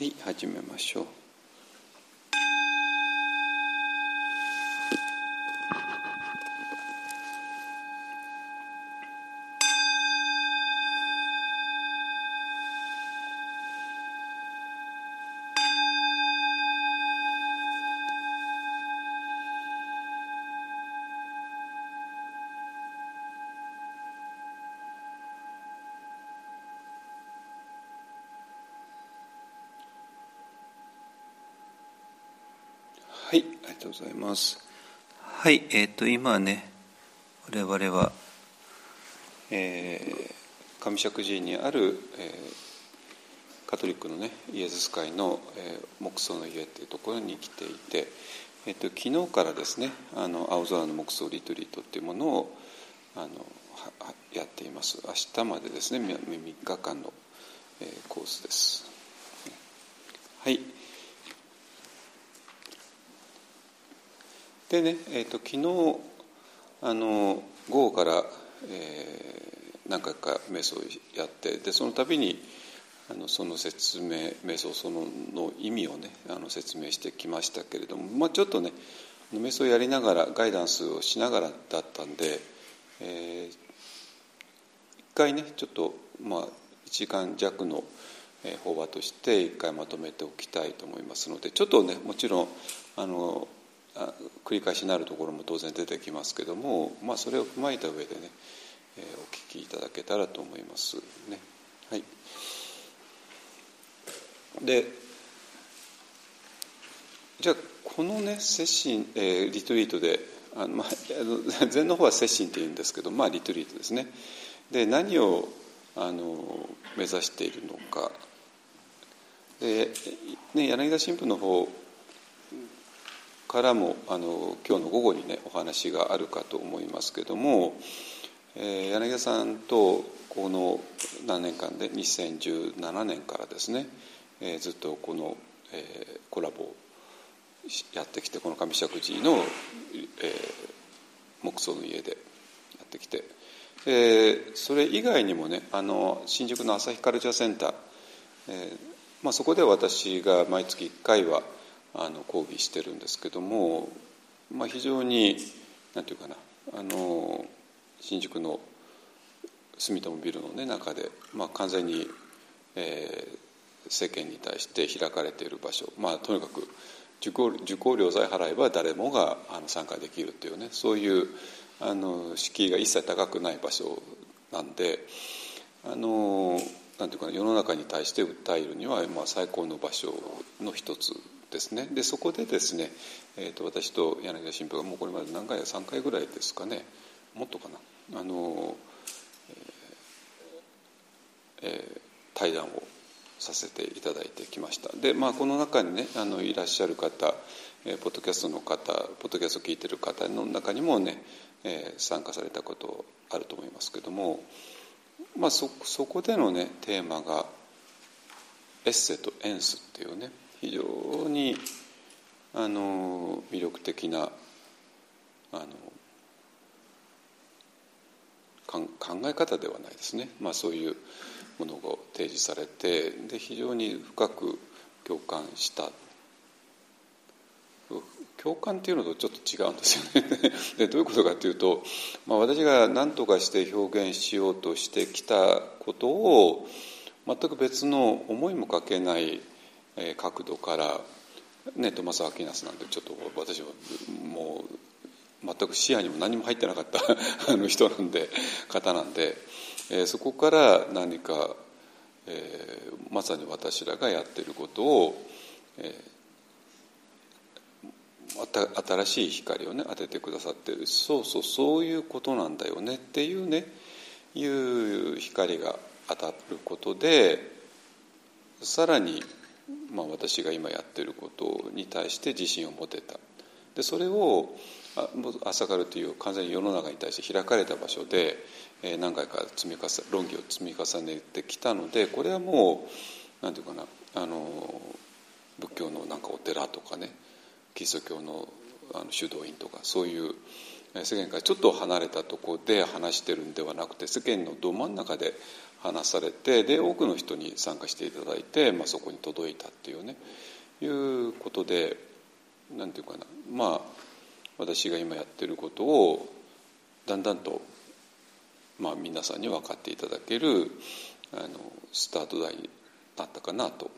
はい始めましょう。ございます。はいえっ、ー、と今ね我々はえー、上石寺にある、えー、カトリックのねイエズス会の、えー、木葬の家っていうところに来ていて、えーと、昨日からですねあの青空の木葬リトリートっていうものをあのやっています。明日までですね3日間の、えー、コースです。はい。でね、えーと、昨日あの午後から、えー、何回か瞑想をやってでその度にあのその説明瞑想そのの意味をねあの説明してきましたけれども、まあ、ちょっとね瞑想をやりながらガイダンスをしながらだったんで、えー、一回ねちょっとまあ1時間弱の法話として一回まとめておきたいと思いますのでちょっとねもちろんあの繰り返しになるところも当然出てきますけども、まあ、それを踏まえた上でね、えー、お聞きいただけたらと思いますね。はい、でじゃあこのね接心、えー、リトリートであの、まあ、禅の方は接心っていうんですけど、まあ、リトリートですね。で何をあの目指しているのかで、ね、柳田新婦の方からもあの今日の午後にねお話があるかと思いますけども、えー、柳田さんとこの何年間で？2017年からですね、えー、ずっとこの、えー、コラボをやってきてこの上石寺の、えー、木葬の家でやってきて、えー、それ以外にもねあの新宿の朝日カルチャーセンター、えーまあ、そこで私が毎月1回はあの講義してるんですけども、まあ、非常に何て言うかなあの新宿の住友ビルの、ね、中で、まあ、完全に、えー、世間に対して開かれている場所、まあ、とにかく受講受講料さえ払えば誰もがあの参加できるっていうねそういうあの敷居が一切高くない場所なんであのなんていうかな世の中に対して訴えるには、まあ、最高の場所の一つですね。でそこでですね、えーと、私と柳田新婦がもうこれまで何回や3回ぐらいですかね。もっとかな。あの、えー、対談をさせていただいてきました。で、まあ、この中にねあのいらっしゃる方、えー、ポッドキャストの方ポッドキャストを聞いてる方の中にもね、えー、参加されたことあると思いますけども、まあそ、そこでのねテーマが「エッセとエンス」っていうね非常にあの魅力的なあの考え方ではないですね、まあ、そういうものを提示されてで非常に深く共感した。共感っていうのとちょっと違うんですよね。でどういうことかというと、まあ、私が何とかして表現しようとしてきたことを全く別の思いもかけないえ角度からねトマス・アキナスなんてちょっと私はもう全く視野にも何も入ってなかった あの人なんで方なんで、えー、そこから何か、えー、まさに私らがやってることを、えー、新しい光をね当ててくださってるそうそうそういうことなんだよねっていうねいう光が当たることでさらにまあ、私が今やってることに対して自信を持てた。でそれを朝からという完全に世の中に対して開かれた場所で、え、何回か積み重論議を積み重ねてきたのでこれはもう何て言うかなあの仏教のなんかお寺とかねキリスト教のあの修道院とかそういう世間からちょっと離れたところで話してるんではなくて世間のど真ん中で話されてで多くの人に参加していただいて、まあ、そこに届いたっていうねいうことでなんていうかなまあ私が今やってることをだんだんと、まあ、皆さんに分かっていただけるあのスタート台になったかなと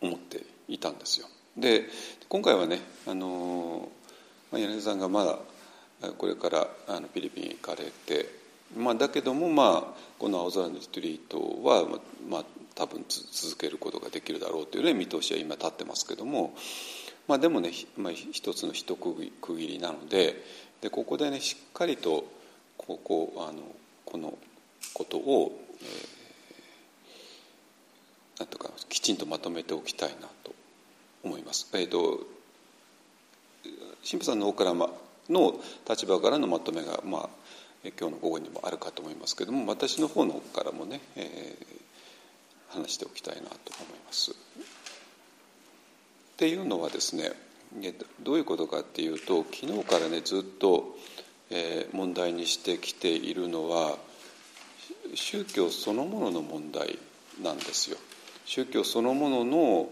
思っていたんですよ。で今回はねあのまあ柳さんがまだこれからあのフィリピンに行かれて、まあ、だけども、まあ、この青空のリトリートは、まあ、多分続けることができるだろうというね見通しは今立ってますけども、まあ、でもね、まあ、一つの一区切りなのででここでねしっかりとここあのこのことを、えー、なんとかきちんとまとめておきたいなと思います。えーと、神父さんの方からの立場からのまとめが、まあ、今日の午後にもあるかと思いますけれども私の方のからもね、えー、話しておきたいなと思います。っていうのはですねどういうことかっていうと昨日からねずっと、えー、問題にしてきているのは宗教そのものの問題なんですよ。宗教そのものの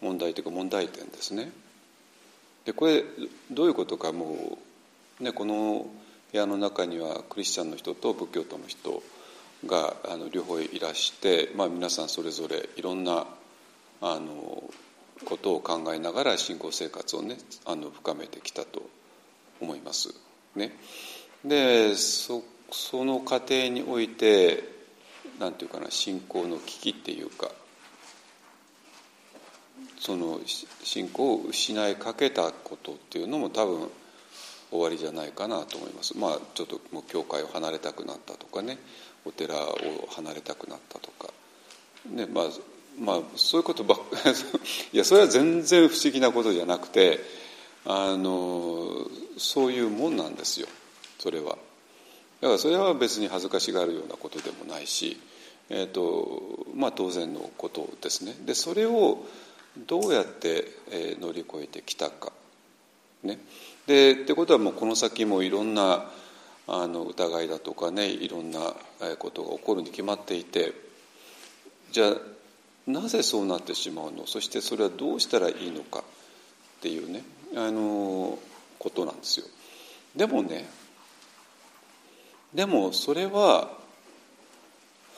問題というか問題点ですね。でこれどういうことかもう、ね、この部屋の中にはクリスチャンの人と仏教徒の人があの両方いらして、まあ、皆さんそれぞれいろんなあのことを考えながら信仰生活をねあの深めてきたと思います。ね、でそその過程においてなんていうかな信仰の危機っていうかその信仰を失いかけたことっていうのも多分終わりじゃないかなと思います。まあちょっともう教会を離れたくなったとかねお寺を離れたくなったとか、ねまあ、まあそういうことばっか いやそれは全然不思議なことじゃなくてあのそういうもんなんですよそれは。だからそれは別に恥ずかしがるようなことでもないし、えーとまあ、当然のことですね。でそれをどうやって、乗り越えてきたか。ね、でってことはもうこの先もいろんなあの疑いだとかねいろんなことが起こるに決まっていてじゃあなぜそうなってしまうの？そしてそれはどうしたらいいのかっていうねあのことなんですよ。でもねでもそれは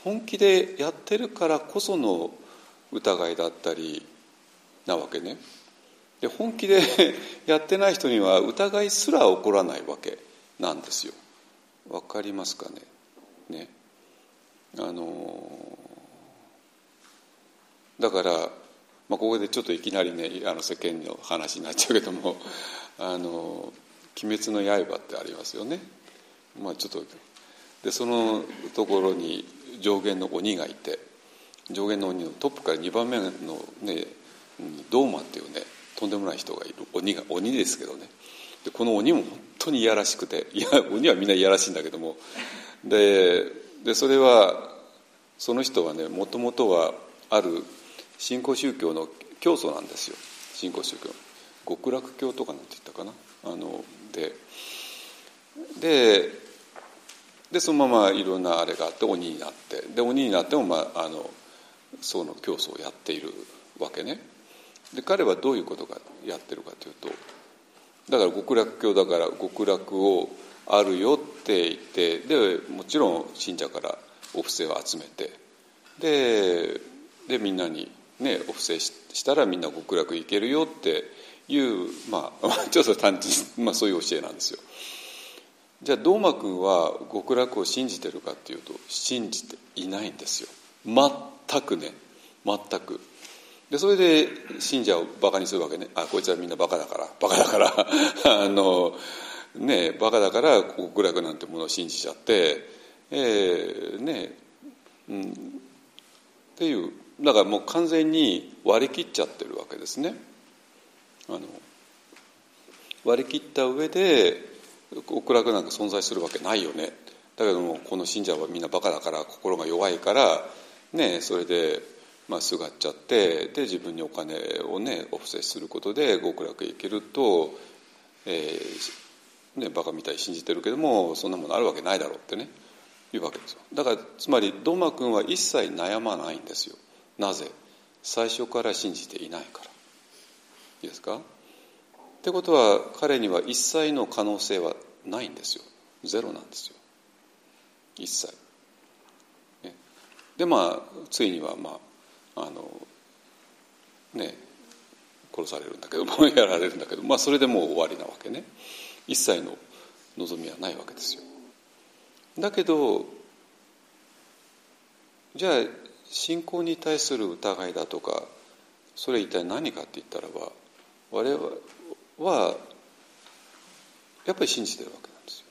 本気でやってるからこその疑いだったりなわけね。で本気で やってない人には疑いすら起こらないわけなんですよ。わかりますかね？ねあのだから、まあ、ここでちょっといきなりねあの世間の話になっちゃうけども「あの鬼滅の刃」ってありますよね。まあ、ちょっとでそのところに上限の鬼がいて上限の鬼のトップから2番目のねドーマっていうねとんでもない人がいる。鬼が鬼ですけどね。でこの鬼も本当にいやらしくて。いや鬼はみんないやらしいんだけども。ででそれはその人はねもともとはある新興宗教の教祖なんですよ。新興宗教。極楽教とかなんて言ったかな。あのでででそのままいろんなあれがあって鬼になって。で鬼になっても、まあ、あのその教祖をやっているわけね。で彼はどういうことがやってるかというとだから極楽教だから極楽をあるよって言ってでもちろん信者からお布施を集めてででみんなにね、お布施したらみんな極楽行けるよっていう、まあ、ちょっと単純、まあ、そういう教えなんですよ。じゃあ堂馬君は極楽を信じてるかっていうと信じていないんですよ。全くね。全く。でそれで信者をバカにするわけね。あこいつはみんなバカだから。バカだから。あのねバカだから極楽なんてものを信じちゃって。えー、ねうん。っていう。だからもう完全に割り切っちゃってるわけですね。あの割り切った上で極楽なんか存在するわけないよね。だけどもこの信者はみんなバカだから心が弱いからねそれでまあすがっちゃってで自分にお金をねお布施することで極楽へ行けると、えーね、バカみたい信じてるけどもそんなものあるわけないだろうってねいうわけですよ。だからつまりドマ君は一切悩まないんですよ。なぜ？最初から信じていないから。いいですか？ってことは彼には一切の可能性はないんですよ。ゼロなんですよ。一切、ね、でまあついにはまああのね殺されるんだけど もやられるんだけどまあそれでもう終わりなわけね一切の望みはないわけですよだけどじゃあ信仰に対する疑いだとかそれ一体何かって言ったらば我々はやっぱり信じてるわけなんですよ。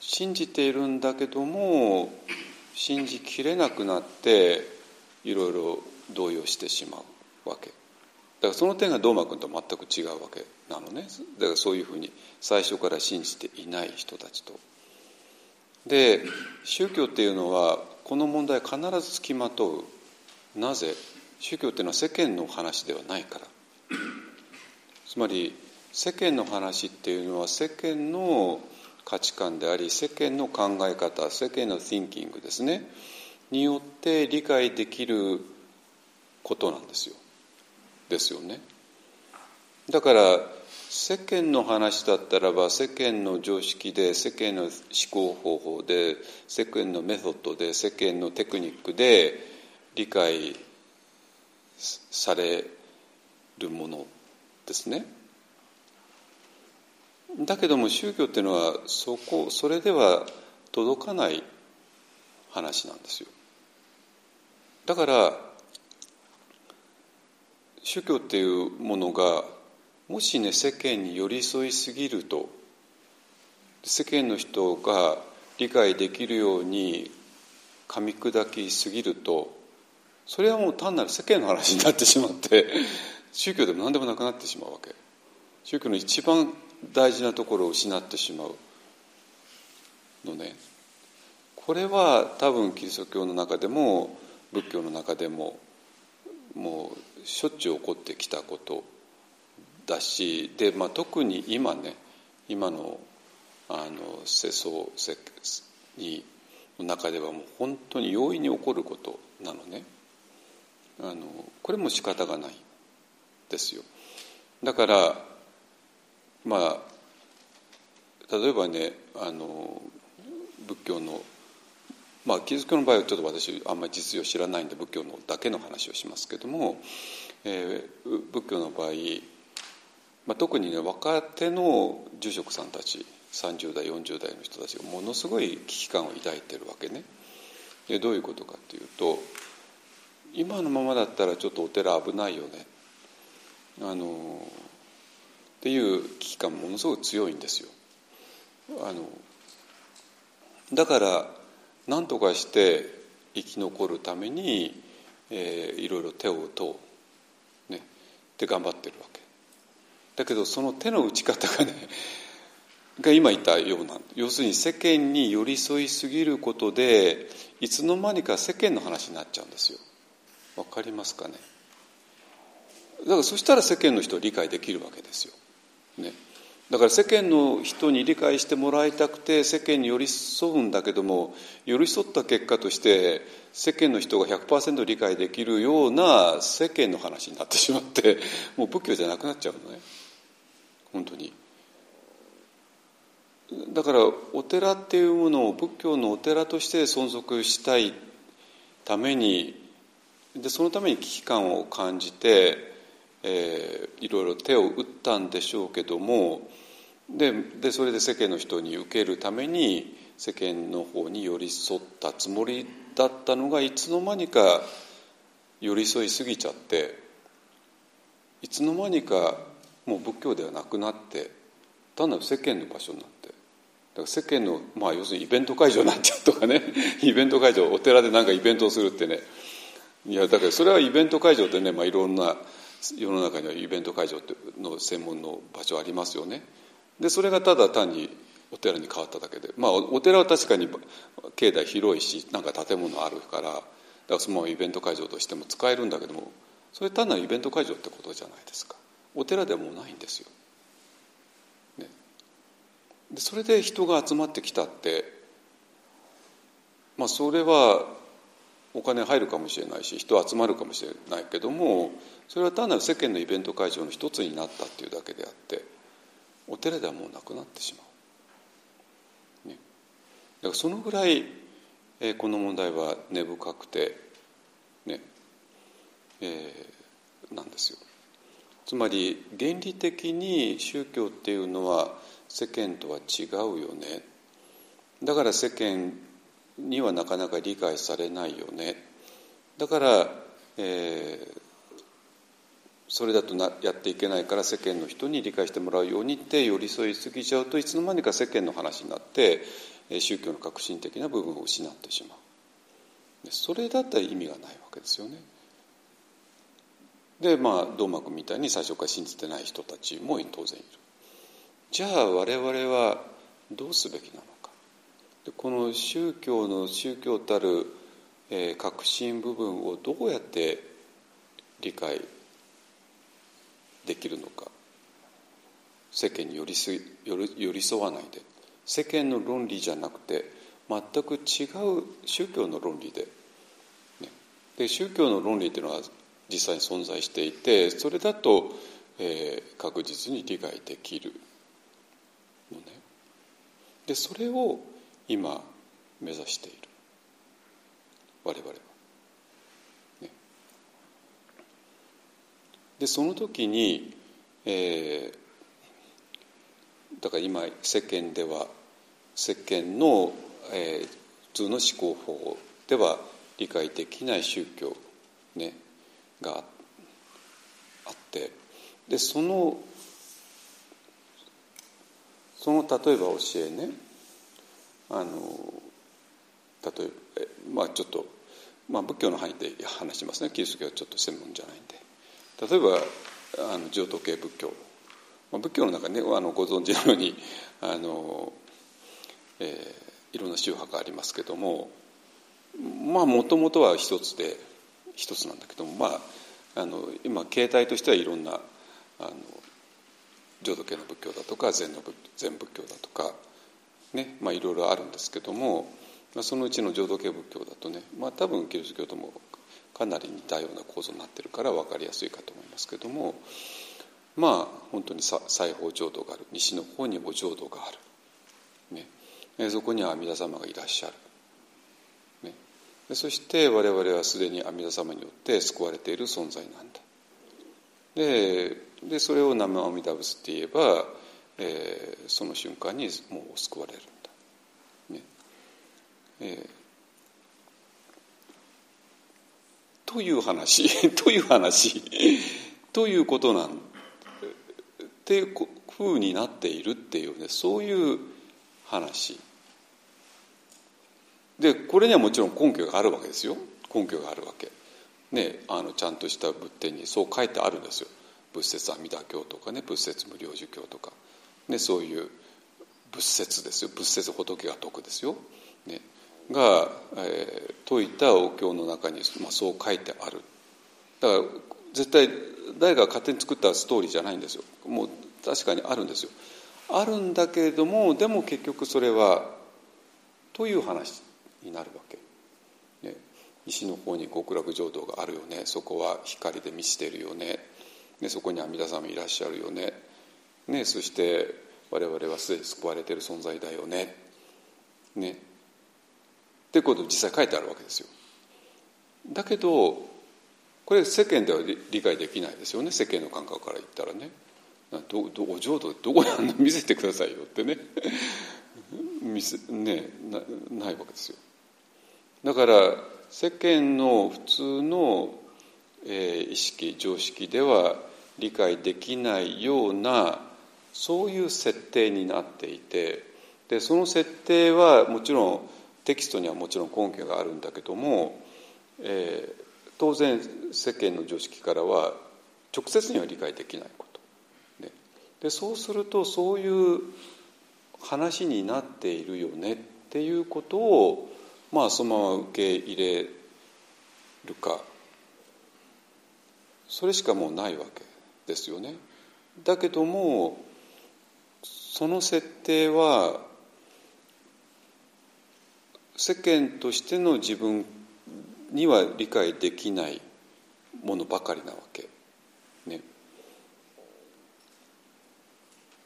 信じているんだけども信じきれなくなっていろいろ動揺してしまうわけ。だからその点がドーマ君と全く違うわけなのね。だからそういうふうに最初から信じていない人たちと。で宗教っていうのはこの問題必ずつきまとう。なぜ？宗教っていうのは世間の話ではないから。つまり世間の話っていうのは世間の価値観であり世間の考え方世間の thinking ですね。によって理解できることなんですよ。ですよね。だから世間の話だったらば世間の常識で世間の思考方法で世間のメソッドで世間のテクニックで理解されるものですね。だけども宗教っていうのはそこそれでは届かない話なんですよ。だから宗教っていうものがもしね世間に寄り添いすぎると世間の人が理解できるように噛み砕きすぎるとそれはもう単なる世間の話になってしまって 宗教でも何でもなくなってしまうわけ。宗教の一番大事なところを失ってしまう。のね。これは多分キリスト教の中でも仏教の中でももうしょっちゅう起こってきたことだしで、まあ、特に今ね今のあの世相にの中ではもう本当に容易に起こることなのね。あのこれも仕方がないですよ。だからまあ例えばねあの仏教のまあキリスト教の場合はちょっと私あんまり実情知らないんで仏教のだけの話をしますけども、えー、仏教の場合まあ、特にね若手の住職さんたち30代40代の人たちがものすごい危機感を抱いてるわけね。でどういうことかっていうと今のままだったらちょっとお寺危ないよねあのっていう危機感ものすごく強いんですよ。あのだから何とかして生き残るために、えー、いろいろ手を打とう、ね、って頑張ってるわけ。だけどその手の打ち方がねが今言ったような。要するに世間に寄り添いすぎることでいつの間にか世間の話になっちゃうんですよ。わかりますかね。だからそしたら世間の人は理解できるわけですよ、ね、だから世間の人に理解してもらいたくて世間に寄り添うんだけども寄り添った結果として世間の人が100%理解できるような世間の話になってしまってもう仏教じゃなくなっちゃうのね。本当に。だからお寺っていうものを仏教のお寺として存続したいためにでそのために危機感を感じて、えー、いろいろ手を打ったんでしょうけどもででそれで世間の人に受けるために世間の方に寄り添ったつもりだったのがいつの間にか寄り添いすぎちゃっていつの間にかもう仏教ではなくなって単なる世間の場所になってだから世間の、まあ、要するにイベント会場になっちゃうとかね イベント会場お寺で何かイベントをするってね。いやだからそれはイベント会場ってね、まあ、いろんな世の中にはイベント会場の専門の場所ありますよね。でそれがただ単にお寺に変わっただけで。まあお寺は確かに境内広いしなんか建物あるからだからそのままイベント会場としても使えるんだけどもそれ単なるイベント会場ってことじゃないですか。お寺でもないんですよ。ね、でそれで人が集まってきたってまあ、それはお金入るかもしれないし人集まるかもしれないけどもそれは単なる世間のイベント会場の一つになったっていうだけであってお寺ではもうなくなってしまう。ね、だからそのぐらい、えー、この問題は根深くてねえー、なんですよ。つまり原理的に宗教っていうのは世間とは違うよねだから世間にはなかなか理解されないよねだから、えー、それだとなやっていけないから世間の人に理解してもらうようにって寄り添いすぎちゃうといつの間にか世間の話になって宗教の革新的な部分を失ってしまうそれだったら意味がないわけですよね。でまあ道幕みたいに最初から信じてない人たちも当然いる。じゃあ我々はどうすべきなのこの宗教の宗教たる、えー、革新部分をどうやって理解できるのか。世間に寄り添寄り添わないで。世間の論理じゃなくて全く違う宗教の論理で,、ね、で宗教の論理っていうのは実際に存在していてそれだと、えー、確実に理解できるのね。でそれを今目指している。我々は。ね、でその時に、えー、だから今世間では世間の、えー、普通の思考法では理解できない宗教、ね、があって。でそのその例えば教えね。あの例えばまあちょっと、まあ、仏教の範囲で話しますね。キリスト教はちょっと専門じゃないんで。例えばあの浄土系仏教、まあ、仏教の中にねあのご存知のようにあの、えー、いろんな宗派がありますけどもまあもともとは一つで一つなんだけどもまああの今形態としてはいろんなあの浄土系の仏教だとか禅の禅仏教だとか、ねまあ、いろいろあるんですけども、まあ、そのうちの浄土系仏教だとね、まあ、多分キリスト教ともかなり似たような構造になってるから分かりやすいかと思いますけどもまあ本当に西方浄土がある西の方にも浄土がある、ね、そこには阿弥陀様がいらっしゃる。ね、そして我々はすでに阿弥陀様によって救われている存在なんだ。ででそれを南無阿弥陀仏って言えば、えー、その瞬間にもう救われるんだ。ね。えー、という話 という話ということなんっていうふうになっているっていうねそういう話。でこれにはもちろん根拠があるわけですよ。根拠があるわけ。ね、あのちゃんとした仏典にそう書いてあるんですよ。仏説阿弥陀経とかね仏説無量寿経とか、ね、そういう仏説ですよ。仏説仏が説くですよ、ね、が、えー、説いたお経の中に、まあ、そう書いてあるだから絶対誰が勝手に作ったストーリーじゃないんですよもう確かにあるんですよあるんだけれどもでも結局それはという話になるわけね西の方に極楽浄土があるよねそこは光で満ちてるよねねそこに阿弥陀様いらっしゃるよねねそして我々はすでに救われている存在だよね。ね。ってことを実際書いてあるわけですよ。だけどこれ世間では理解できないですよね。世間の感覚から言ったらね。どどお浄土どこにあんの？見せてくださいよってね。見せねなないわけですよ。だから世間の普通の、えー、意識常識では理解できないようなそういう設定になっていてでその設定はもちろんテキストにはもちろん根拠があるんだけども、えー、当然世間の常識からは直接には理解できないこと。ででそうするとそういう話になっているよねっていうことをまあそのまま受け入れるかそれしかもうないわけですよね。だけどもその設定は世間としての自分には理解できないものばかりなわけ。ね、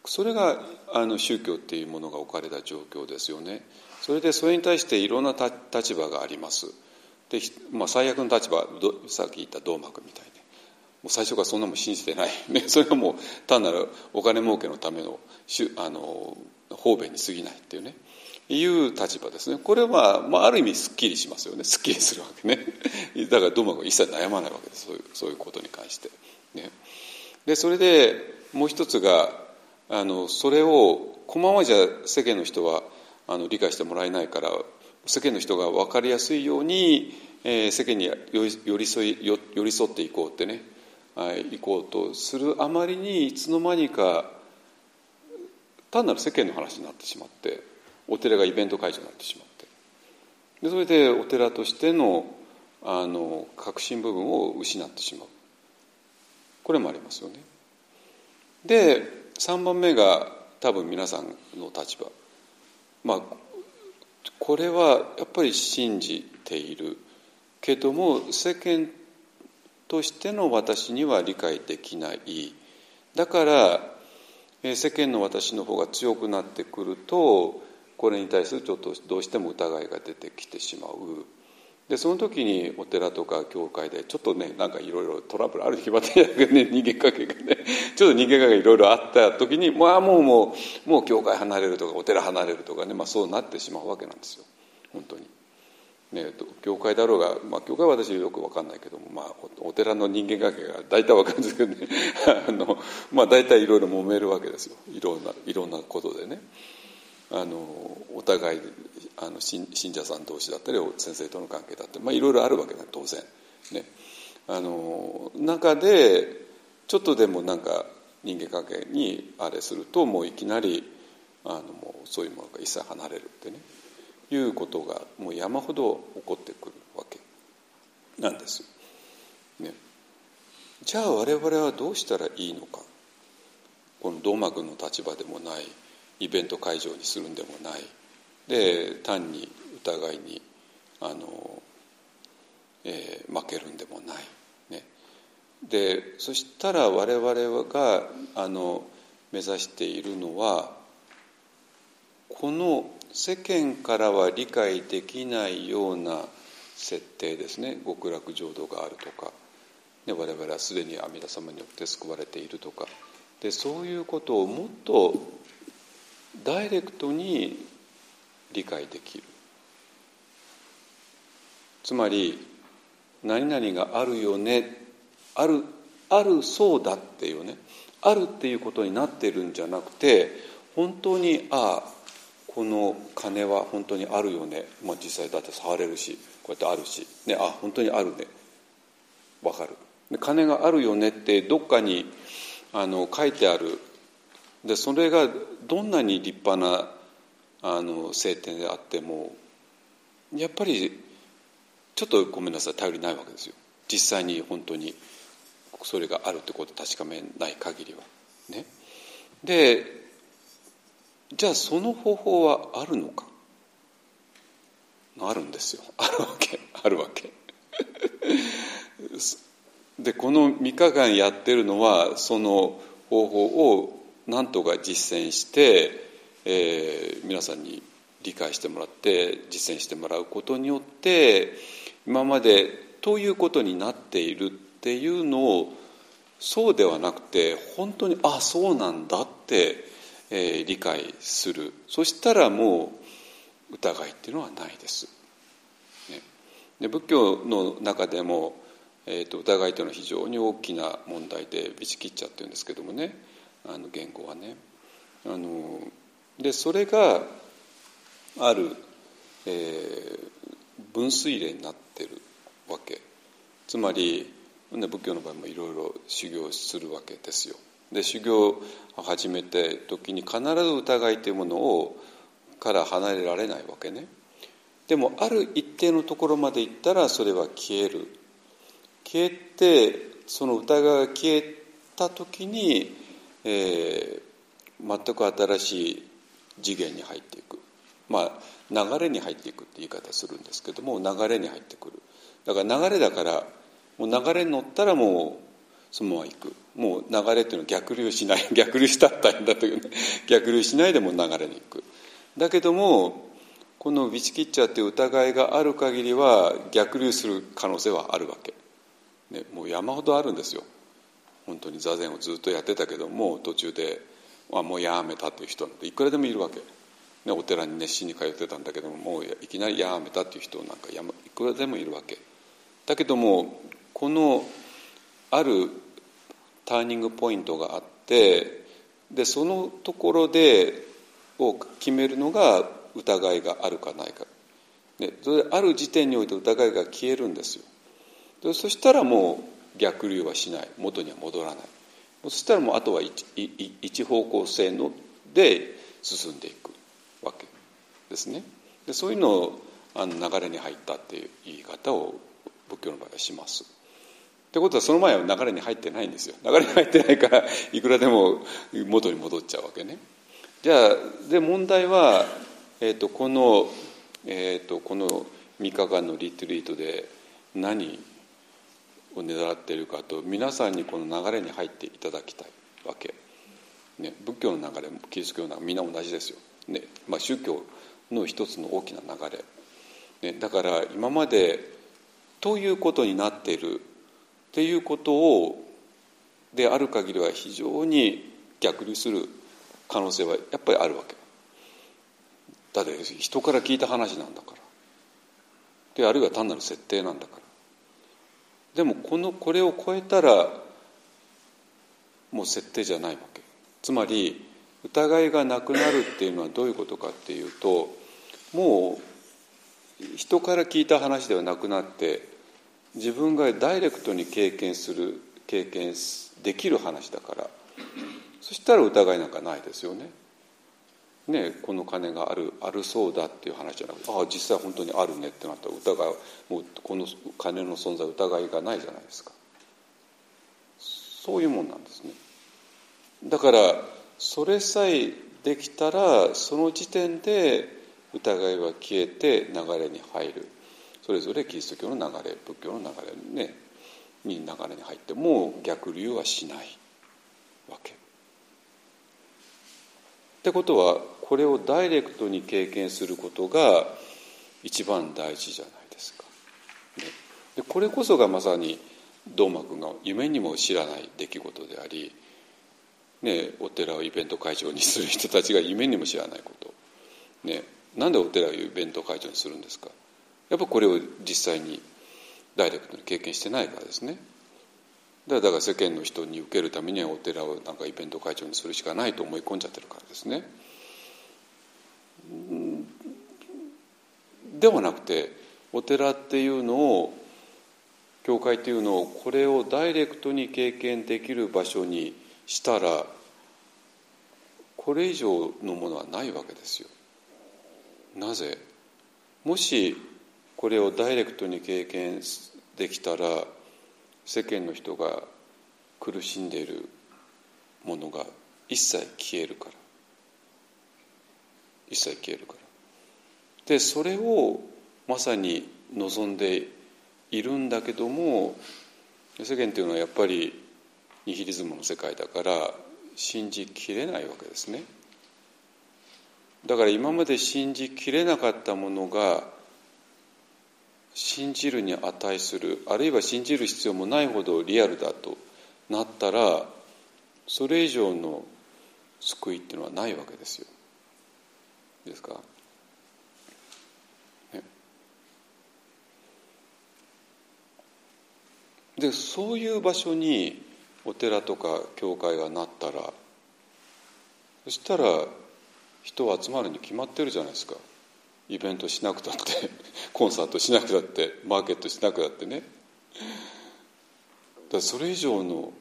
それがあの宗教っていうものが置かれた状況ですよね。それでそれに対していろんな立場があります。で、まあ、最悪の立場さっき言った銅幕みたいにもう最初からそんなも信じてない、ね、それはもう単なるお金儲けのためのあの方便に過ぎないっていうね。いう立場ですね。これは、まあ、ある意味すっきりしますよね。すっきりするわけね。だから銅幕は一切悩まないわけです。そういうそういうことに関して。ね、でそれでもう一つがあのそれをこのままじゃ世間の人はあの理解してもらえないから世間の人が分かりやすいように、えー、世間に寄り添い寄り添っていこうってね。行こうとするあまりにいつの間にか単なる世間の話になってしまってお寺がイベント会場になってしまって。でそれでお寺としてのあの核心部分を失ってしまう。これもありますよね。で3番目が多分皆さんの立場。まあこれはやっぱり信じている。けども世間としての私には理解できない。だから世間の私の方が強くなってくるとこれに対するちょっとどうしても疑いが出てきてしまう。でその時にお寺とか教会でちょっとねなんかいろいろトラブルある日までね人間関係がねちょっと人間関係いろいろあった時にまあもうもうもう教会離れるとかお寺離れるとかね、まあ、そうなってしまうわけなんですよ。本当に。ね、教会だろうが、まあ、教会は私よく分かんないけども、まあ、お寺の人間関係が大体分かるんですけどね。あの、まあ、大体いろいろ揉めるわけですよ。いろんないろんなことでね。あのお互いあの信者さん同士だったり先生との関係だったり、まあ、いろいろあるわけだ当然。ね。あの中でちょっとでもなんか人間関係にあれするともういきなりあのもうそういうものが一切離れるってね。いうことがもう山ほど起こってくるわけなんです。ね、じゃあ我々はどうしたらいいのかこの銅幕の立場でもないイベント会場にするんでもないで単に疑いにあの、えー、負けるんでもない。ね、でそしたら我々があの目指しているのはこの世間からは理解できないような設定ですね。極楽浄土があるとか、ね、我々はすでに阿弥陀様によって救われているとか。でそういうことをもっとダイレクトに理解できる。つまり何々があるよね。あるあるそうだっていうね。あるっていうことになってるんじゃなくて本当にああこの金は本当にあるよね、まあ、実際だって触れるしこうやってあるし、ね、あ本当にあるね。分かる。で金があるよねってどっかにあの書いてある。でそれがどんなに立派なあの聖典であってもやっぱりちょっとごめんなさい。頼りないわけですよ。実際に本当にそれがあるってことを確かめない限りは。ね、でじゃあその方法はあるのか？あるんですよ。あるわけ。あるわけ。でこの3日間やってるのはその方法を何とか実践して、えー、皆さんに理解してもらって実践してもらうことによって今までということになっているっていうのをそうではなくて本当にあそうなんだってえー、理解するそしたらもう疑いっていうのはないです。ね、で仏教の中でも、えーと、疑いというのは非常に大きな問題でビチキッチャっていうんですけどもねあの言語はね。あのでそれがある、えー、分水嶺になってるわけつまり仏教の場合もいろいろ修行するわけですよ。で修行を始めて時に必ず疑いというものをから離れられないわけね。でもある一定のところまで行ったらそれは消える。消えてその疑いが消えた時に、えー、全く新しい次元に入っていく。まあ流れに入っていくって言い方するんですけども流れに入ってくる。だから流れだからもう流れに乗ったらもうそのまま行く。もう流れっていうのは逆流しない 逆流したら大変だというね。逆流しないでも流れに行く。だけどもこのビチキッチャーっていう疑いがある限りは逆流する可能性はあるわけ、ね、もう山ほどあるんですよ。本当に座禅をずっとやってたけども途中であもうやめたという人なんていくらでもいるわけ、ね、お寺に熱心に通ってたんだけどももういきなりやめたっていう人なんかや、いくらでもいるわけ。だけどもこのあるターニングポイントがあってでそのところでを決めるのが疑いがあるかないか。でそれである時点において疑いが消えるんですよ。でそしたらもう逆流はしない。元には戻らない。そしたらもうあとは一一方向性ので進んでいくわけですね。でそういうのをあの流れに入ったっていう言い方を仏教の場合はします。ってことはその前は流れに入ってないんですよ。流れに入ってないからいくらでも元に戻っちゃうわけね。じゃあで問題は、えーと、この、えーと、この3日間のリトリートで何を狙っているかと皆さんにこの流れに入っていただきたいわけ、ね、仏教の流れもキリスト教の流れみんな同じですよ、ねまあ、宗教の一つの大きな流れ、ね、だから今までということになっているっていうことをである限りは非常に逆流する可能性はやっぱりあるわけ。だって人から聞いた話なんだから。であるいは単なる設定なんだから。でもこのこれを超えたらもう設定じゃないわけ。つまり疑いがなくなるっていうのはどういうことかっていうともう人から聞いた話ではなくなって自分がダイレクトに経験する経験できる話だから。そしたら疑いなんかないですよね。ねこの金があるあるそうだっていう話じゃなくてああ実際本当にあるねってなったら疑いもうこの金の存在疑いがないじゃないですか。そういうもんなんですね。だからそれさえできたらその時点で疑いは消えて流れに入る。それぞれキリスト教の流れ仏教の流れねに流れに入ってもう逆流はしないわけ。ってことはこれをダイレクトに経験することが一番大事じゃないですか。ね、でこれこそがまさに堂馬君が夢にも知らない出来事であり、ね、お寺をイベント会場にする人たちが夢にも知らないこと。ね、なんでお寺をイベント会場にするんですかやっぱこれを実際にダイレクトに経験してないからですね。だから世間の人に受けるためにはお寺をなんかイベント会長にするしかないと思い込んじゃってるからですね。ではなくてお寺っていうのを教会っていうのをこれをダイレクトに経験できる場所にしたらこれ以上のものはないわけですよ。なぜ？もしこれをダイレクトに経験できたら世間の人が苦しんでいるものが一切消えるから。一切消えるから。でそれをまさに望んでいるんだけども世間っていうのはやっぱりニヒリズムの世界だから信じきれないわけですね。だから今まで信じきれなかったものが信じるに値するあるいは信じる必要もないほどリアルだとなったらそれ以上の救いっていうのはないわけですよ。ですか、ね、でそういう場所にお寺とか教会がなったらそしたら人は集まるに決まってるじゃないですか。イベントしなくたって コンサートしなくたってマーケットしなくたってねだそれ以上の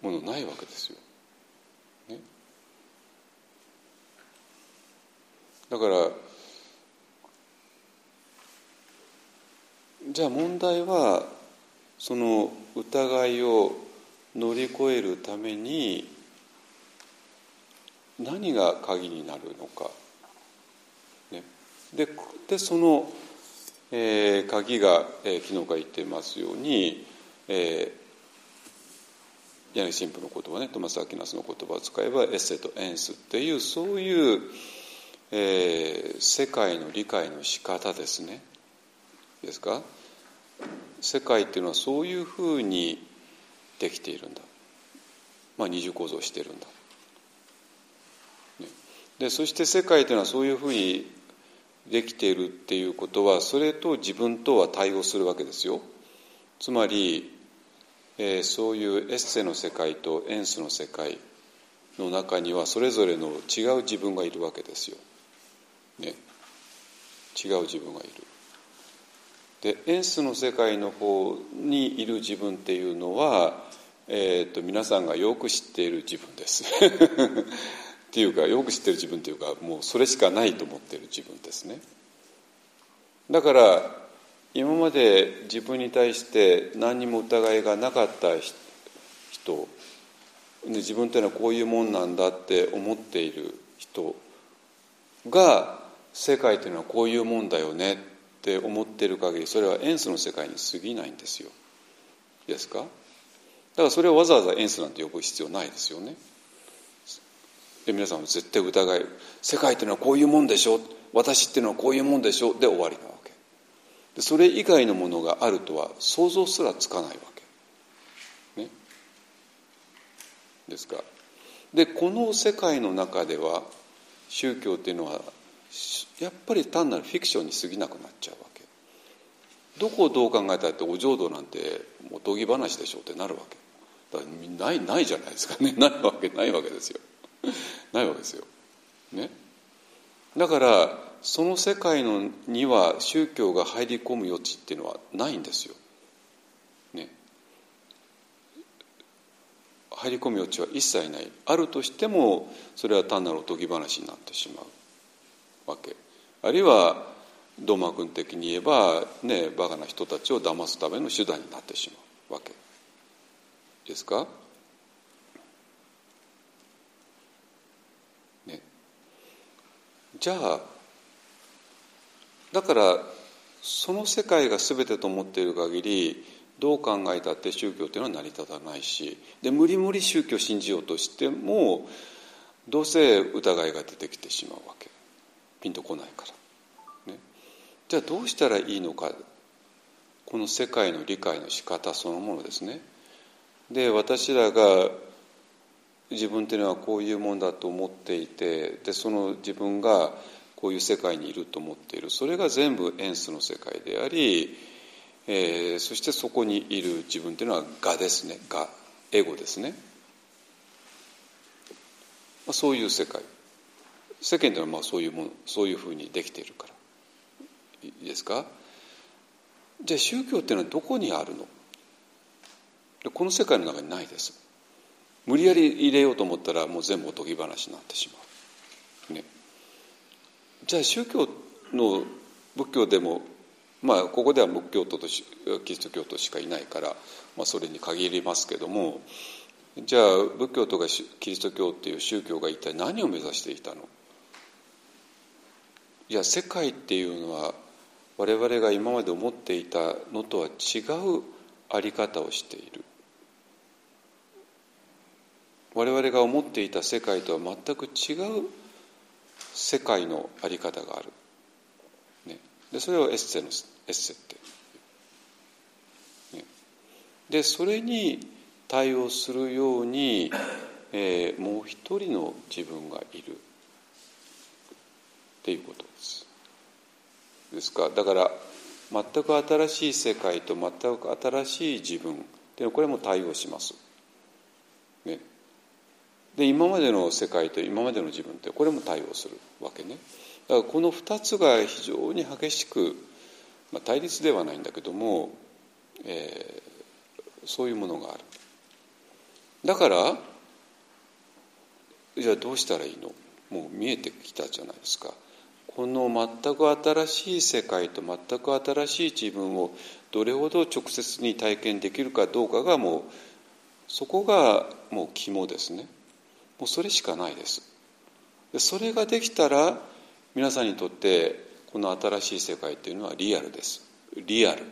ものないわけですよ。ね、だからじゃあ問題はその疑いを乗り越えるために何が鍵になるのか。ででその、えー、鍵が、えー、昨日から言ってますように、えー、柳神父の言葉ねトマス・アキナスの言葉を使えばエッセとエンスっていうそういう、えー、世界の理解の仕方ですね。ですか？世界っていうのはそういうふうにできているんだ、まあ、二重構造してるんだ、ね、でそして世界というのはそういうふうにできているっていうことはそれと自分とは対応するわけですよ。つまり、えー、そういうエッセの世界とエンスの世界の中にはそれぞれの違う自分がいるわけですよ、ね、違う自分がいる。でエンスの世界の方にいる自分っていうのは、えーと、皆さんがよく知っている自分です。っていうかよく知ってる自分っていうかもうそれしかないと思ってる自分ですね。だから今まで自分に対して何にも疑いがなかった人自分っていうのはこういうもんなんだって思っている人が世界っていうのはこういうもんだよねって思っている限りそれはエンスの世界に過ぎないんですよ。ですか？だからそれをわざわざエンスなんて呼ぶ必要ないですよね。で皆さんも絶対疑える世界っていうのはこういうもんでしょ私っていうのはこういうもんでしょで終わりなわけ。でそれ以外のものがあるとは想像すらつかないわけ。ね。ですか。でこの世界の中では宗教っていうのはやっぱり単なるフィクションに過ぎなくなっちゃうわけ。どこをどう考えたってお浄土なんておとぎ話でしょうってなるわけ。だからないないじゃないですか。ねないわけないわけですよ。ないわけですよ。ね、だからその世界のには宗教が入り込む余地っていうのはないんですよ。ね、入り込む余地は一切ない。あるとしてもそれは単なるおとぎ話になってしまうわけ。あるいはドーマ君的に言えばねバカな人たちを騙すための手段になってしまうわけ。ですか？じゃあだからその世界が全てと思っている限りどう考えたって宗教っていうのは成り立たないしで無理無理宗教を信じようとしてもどうせ疑いが出てきてしまうわけ。ピンとこないから、ね、じゃあどうしたらいいのか。この世界の理解の仕方そのものですね。で私らが自分っていうのはこういうもんだと思っていてでその自分がこういう世界にいると思っている。それが全部エンスの世界であり、えー、そしてそこにいる自分っていうのは我ですね。我エゴですね、まあ、そういう世界。世間というのはまあそういうものそういうふうにできているから。いいですか？じゃあ宗教っていうのはどこにあるの？この世界の中にないです。無理やり入れようと思ったらもう全部おとぎ話になってしまう、ね、じゃあ宗教の仏教でもまあここでは仏教徒とキリスト教徒しかいないから、まあ、それに限りますけどもじゃあ仏教とかキリスト教っていう宗教が一体何を目指していたの？いや世界っていうのは我々が今まで思っていたのとは違うあり方をしている。我々が思っていた世界とは全く違う世界の在り方がある、ね、でそれをエッセのエッセって、ね、でそれに対応するように、えー、もう一人の自分がいる。っていうことです。ですか。だから全く新しい世界と全く新しい自分。っていうのはこれも対応します、で今までの世界と今までの自分ってこれも対応するわけね。だからこの2つが非常に激しく、まあ、対立ではないんだけども、えー、そういうものがある。だからじゃあどうしたらいいの？もう見えてきたじゃないですか。この全く新しい世界と全く新しい自分をどれほど直接に体験できるかどうかがもうそこがもう肝ですね。もうそれしかないです。でそれができたら皆さんにとってこの新しい世界っていうのはリアルです。リアル。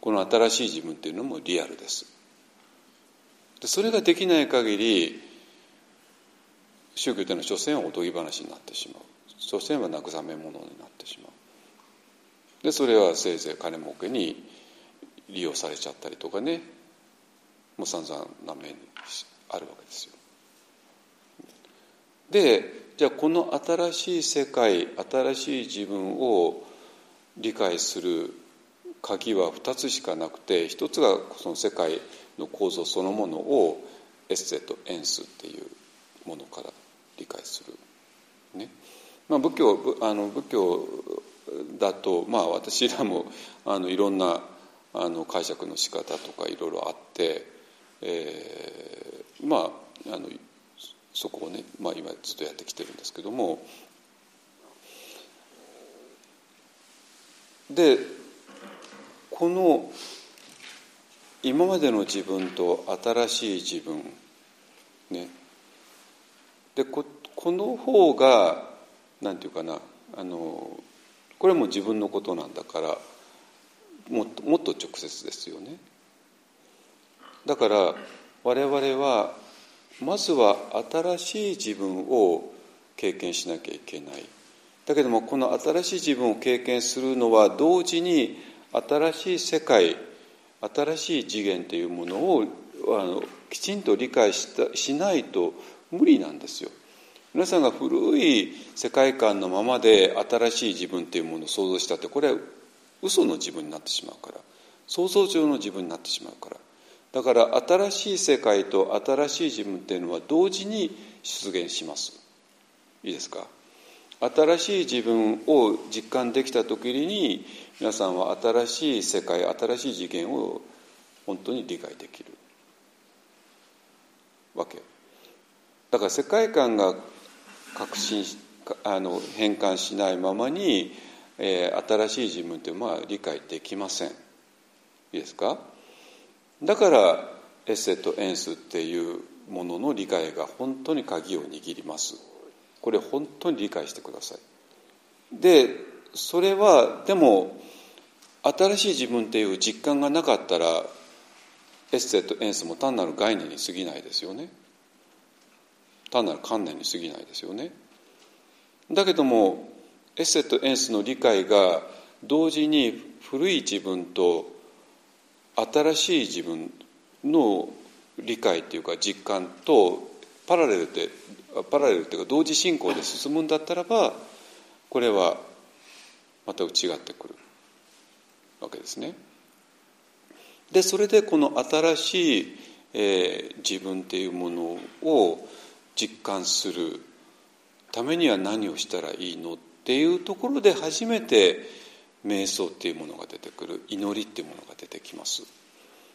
この新しい自分っていうのもリアルです。でそれができない限り宗教というのは所詮はおとぎ話になってしまう。所詮は慰め物になってしまう。でそれはせいぜい金儲けに利用されちゃったりとかね。もう散々な面あるわけですよでじゃあこの新しい世界新しい自分を理解する鍵は2つしかなくて1つがその世界の構造そのものをエッセとエンスっていうものから理解する。ねまあ、仏教あの仏教だと、まあ、私らもあのいろんなあの解釈の仕方とかいろいろあって、えー、まああのそこをね、まあ、今ずっとやってきてるんですけども。でこの今までの自分と新しい自分ね。でここの方がなんていうかな。あのこれも自分のことなんだからもっともっと直接ですよね。だから我々はまずは新しい自分を経験しなきゃいけない。だけどもこの新しい自分を経験するのは同時に新しい世界新しい次元というものをあのきちんと理解したしないと無理なんですよ。皆さんが古い世界観のままで新しい自分というものを想像したってこれは嘘の自分になってしまうから。想像上の自分になってしまうから。だから新しい世界と新しい自分っていうのは同時に出現します。いいですか？新しい自分を実感できた時に皆さんは新しい世界新しい次元を本当に理解できる。わけ。だから世界観が革新あの変換しないままに、えー、新しい自分ってまあ理解できません。いいですか？だからエッセとエンスっていうものの理解が本当に鍵を握ります。これ本当に理解してください。でそれはでも新しい自分っていう実感がなかったらエッセとエンスも単なる概念に過ぎないですよね。単なる観念に過ぎないですよね。だけどもエッセとエンスの理解が同時に古い自分と新しい自分の理解っていうか実感とパラレルでパラレルっていうか同時進行で進むんだったらばこれはまた違ってくるわけですね。でそれでこの新しい、えー、自分っていうものを実感するためには何をしたらいいのっていうところで初めて瞑想っていうものが出てくる祈りっていうものが出てきます。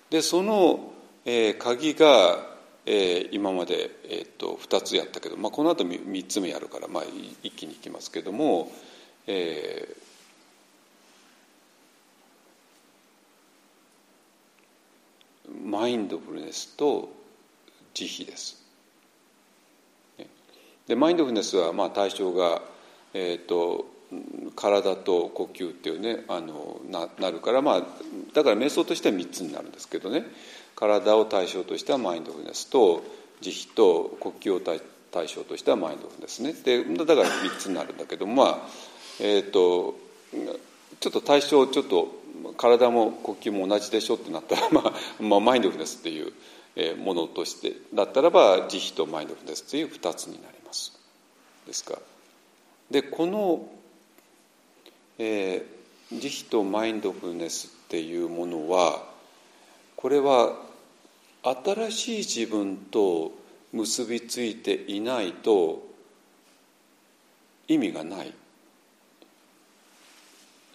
でその、えー、鍵が、えー、今まで、えーと、2つやったけど、まあ、この後 3, つ目やるから、まあ、一気にいきますけども、えー、マインドフルネスと慈悲です。でマインドフルネスはまあ対象が、えーと体と呼吸っていうねあのななるから、まあ、だから瞑想としては3つになるんですけどね。体を対象としてはマインドフルネスと慈悲と呼吸を対対象としてはマインドフルネスね。でだから3つになるんだけどまあえっ、ー、とちょっと対象ちょっと体も呼吸も同じでしょってなったら、まあ、まあマインドフルネスっていうものとしてだったらば慈悲とマインドフルネスっていう2つになります。ですか。でこのえ、慈悲とマインドフルネスっていうものはこれは新しい自分と結びついていないと意味がない。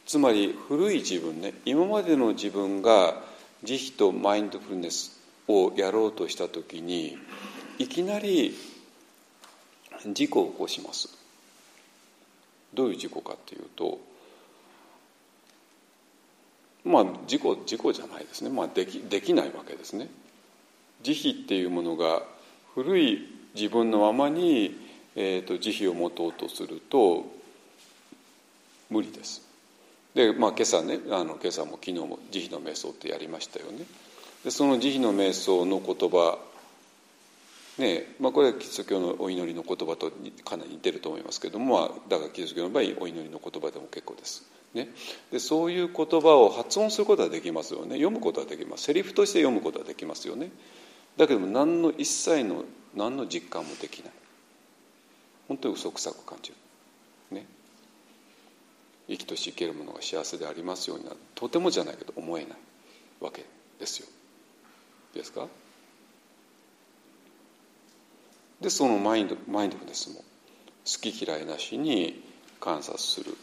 つまり古い自分ね今までの自分が慈悲とマインドフルネスをやろうとした時にいきなり事故を起こします。どういう事故かっていうとまあ事故事故じゃないですね、まあ、できできないわけですね。慈悲っていうものが古い自分のままに、えーと、慈悲を持とうとすると無理ですでまあ今朝ねあの今朝も昨日も慈悲の瞑想ってやりましたよねでその慈悲の瞑想の言葉ねまあ、これはキリスト教のお祈りの言葉とかなり似てると思いますけども、まあ、だからキリスト教の場合お祈りの言葉でも結構です。ね、でそういう言葉を発音することはできますよね。読むことはできます。セリフとして読むことはできますよね。だけども何の一切の何の実感もできない。本当に嘘くさく感じる。ね。生きとし生けるものが幸せでありますようになる。とてもじゃないけど思えないわけですよ。ですか？でそのマインドマインドフネスも。好き嫌いなしに観察する、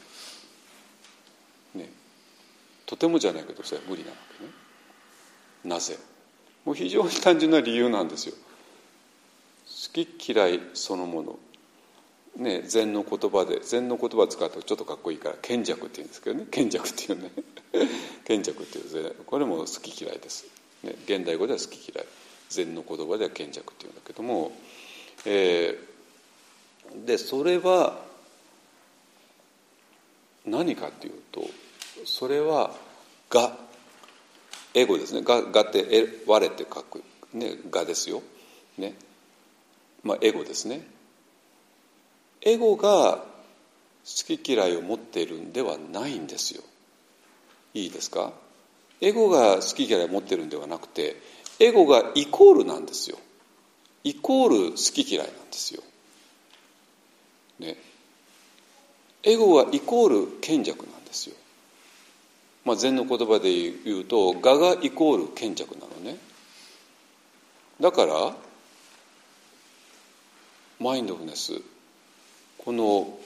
とてもじゃないけどそれは無理なわけね。なぜ？もう非常に単純な理由なんですよ。好き嫌いそのもの。ね禅の言葉で禅の言葉を使うとちょっとかっこいいから賢弱っていうんですけどね。賢弱っていうね。賢弱っていうこれも好き嫌いです、ね、現代語では好き嫌い。禅の言葉では賢弱っていうんだけどもえー、でそれは何かというとそれは「が」エゴですね「が」がって「我」って書く「ね、が」ですよ。ねまあ、エゴですね。エゴが好き嫌いを持っているんではないんですよ。いいですか？エゴが好き嫌いを持ってるんではなくてエゴがイコールなんですよ。イコール好き嫌いなんですよ。ね。エゴはイコール賢弱なんですよ。まあ、禅の言葉で言うと「我がイコール賢弱」なのね。だからマインドフネスこの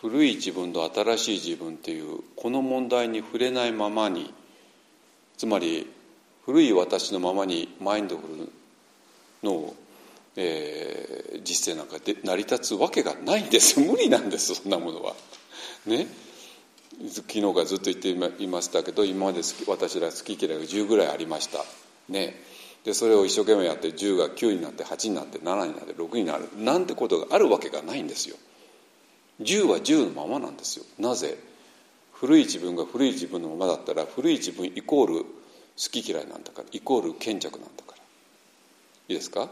古い自分と新しい自分っていうこの問題に触れないままにつまり古い私のままにマインドフルの、えー、実践なんかで成り立つわけがないんです無理なんですそんなものは。ね？昨日からずっと言っていましたけど今まで私ら好き嫌いが10ぐらいありました。ね、でそれを一生懸命やって10が9になって8になって7になって6になるなんてことがあるわけがないんですよ。10は10のままなんですよ。なぜ？古い自分が古い自分のままだったら古い自分イコール好き嫌いなんだからイコール賢弱なんだからいいですか？